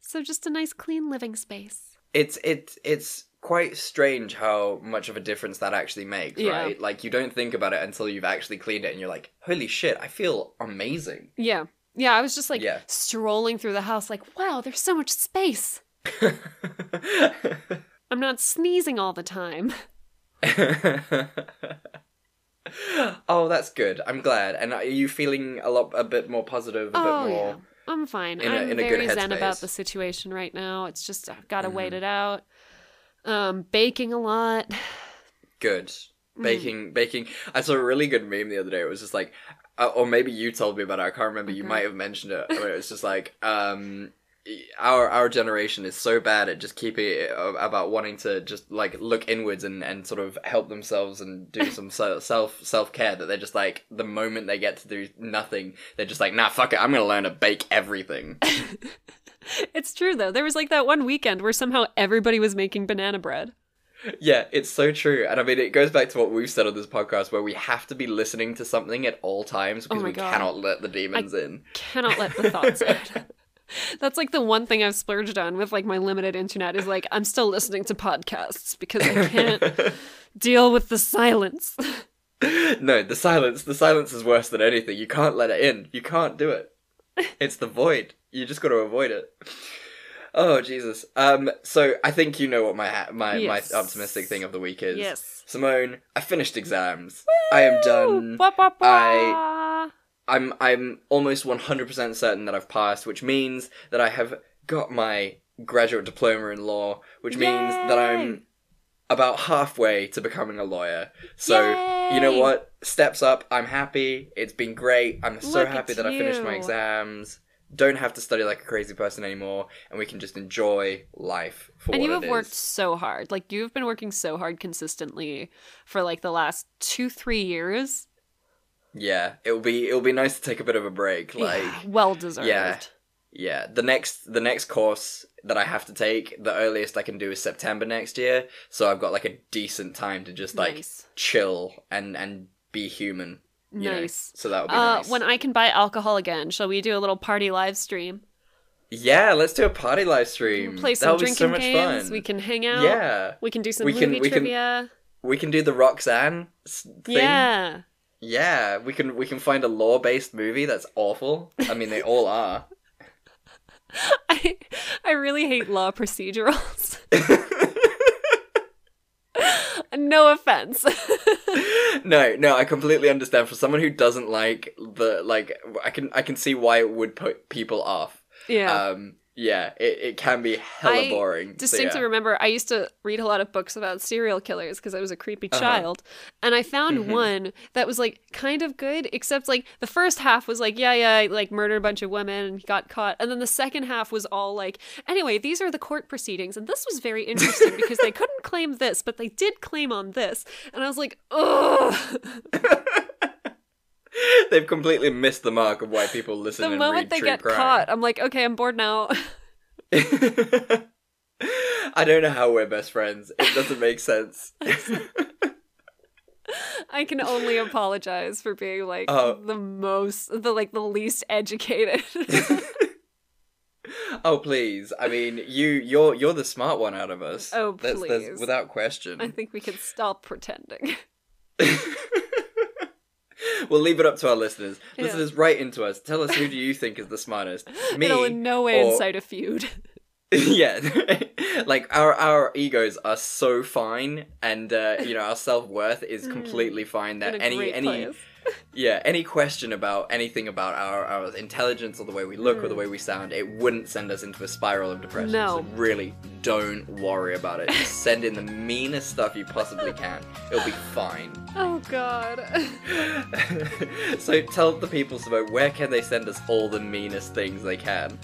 So just a nice clean living space. It's it's it's quite strange how much of a difference that actually makes, Yeah. right? Like you don't think about it until you've actually cleaned it and you're like, "Holy shit, I feel amazing." Yeah. Yeah, I was just like Yeah. strolling through the house like, wow, there's so much space. I'm not sneezing all the time. oh, that's good. I'm glad. And are you feeling a lot a bit more positive, a oh, bit more yeah. I'm fine. I'm in a good very zen about the situation right now. It's just I've got to Mm-hmm. wait it out. Um, baking a lot. good? Mm. Baking, baking. I saw a really good meme the other day. It was just like, uh, or maybe you told me about it. I can't remember. You might have mentioned it. Where it was just like, um, our our generation is so bad at just keeping it about wanting to just like look inwards and, and sort of help themselves and do some self self care that they're just like the moment they get to do nothing they're just like nah fuck it I'm gonna learn to bake everything. It's true though. There was like that one weekend where somehow everybody was making banana bread. Yeah, it's so true. And I mean, it goes back to what we've said on this podcast where we have to be listening to something at all times oh because Oh we God. cannot let the demons in. Cannot let the thoughts out. That's like the one thing I've splurged on with like my limited internet is like I'm still listening to podcasts because I can't deal with the silence. no, the silence. The silence is worse than anything. You can't let it in. You can't do it. It's the void. You just got to avoid it. Oh Jesus. Um. So I think you know what my ha- my Yes. my optimistic thing of the week is. Yes. Simone, I finished exams. I am done. I. I'm I'm almost 100% certain that I've passed, which means that I have got my graduate diploma in law, which means that I'm about halfway to becoming a lawyer. So, you know what? Steps up. I'm happy. It's been great. I'm so Look happy at that I finished my exams. Don't have to study like a crazy person anymore, and we can just enjoy life for and you have worked so hard. Like you've been working so hard consistently for like the last two, three years. Yeah, it'll be it'll be nice to take a bit of a break. Like, yeah, well deserved. Yeah. Yeah, the next the next course that I have to take, the earliest I can do is September next year. So I've got like a decent time to just like Nice. chill and and be human. You know? Nice. So that would be Uh, nice. when I can buy alcohol again, shall we do a little party live stream? Yeah, let's do a party live stream. Play some That'll be drinking so much games. fun. We can hang out. Yeah. We can do some We can- movie we can- trivia. We can do the Roxanne thing. Yeah. Yeah, we can we can find a law based movie that's awful. I mean, they all are. I I really hate law procedurals. no offense. no, no, I completely understand. For someone who doesn't like the like, I can I can see why it would put people off. yeah. Um, yeah, it, it can be hella I boring. so distinctly yeah. remember I used to read a lot of books about serial killers because I was a creepy Uh-huh. child. And I found Mhm. one that was like kind of good, except like the first half was like, yeah, yeah, I, like murdered a bunch of women and got caught. And then the second half was all like, anyway, these are the court proceedings. And this was very interesting because they couldn't claim this, but they did claim on this. And I was like, ugh. They've completely missed the mark of why people listen to the and moment they get crime. caught, I'm like, okay, I'm bored now. I don't know how we're best friends. It doesn't make sense. I can only apologize for being like Oh. the most, the like the least educated. oh please! I mean, you you're you're the smart one out of us. Oh, That's- that's please. without question. I think we can stop pretending. We'll leave it up to our listeners. Yeah. Listeners, write into us. Tell us who do you think is the smartest? Me It'll in no way or- incite a feud. yeah. like our our egos are so fine, and uh, you know our self worth is completely fine. That any any place. Yeah any question about anything about our our intelligence or the way we look or the way we sound, it wouldn't send us into a spiral of depression. Mm. No. So really, don't worry about it. Just send in the meanest stuff you possibly can. It'll be fine. Oh god. so tell the people, Simone, where can they send us all the meanest things they can?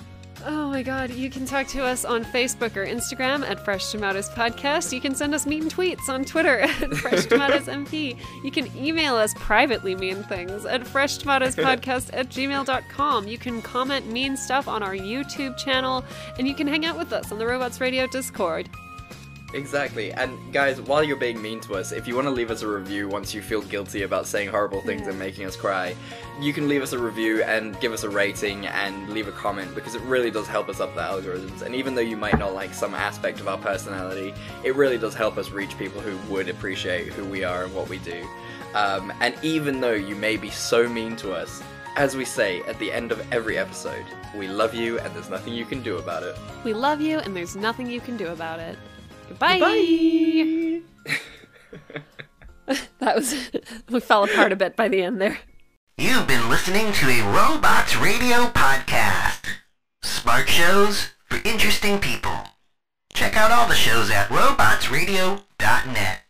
Oh my god, you can talk to us on Facebook or Instagram at Fresh Tomatoes Podcast. You can send us mean tweets on Twitter at Fresh Tomatoes MP. You can email us privately mean things at freshtomatoespodcast at gmail.com. You can comment mean stuff on our YouTube channel, and you can hang out with us on the Robots Radio Discord. Exactly. And guys, while you're being mean to us, if you want to leave us a review once you feel guilty about saying horrible things and making us cry, you can leave us a review and give us a rating and leave a comment because it really does help us up the algorithms. And even though you might not like some aspect of our personality, it really does help us reach people who would appreciate who we are and what we do. Um, and even though you may be so mean to us, as we say at the end of every episode, we love you and there's nothing you can do about it. We love you, and there's nothing you can do about it. Goodbye. Bye. that was. we fell apart a bit by the end there. You've been listening to a Robots Radio podcast. Smart shows for interesting people. Check out all the shows at robotsradio.net.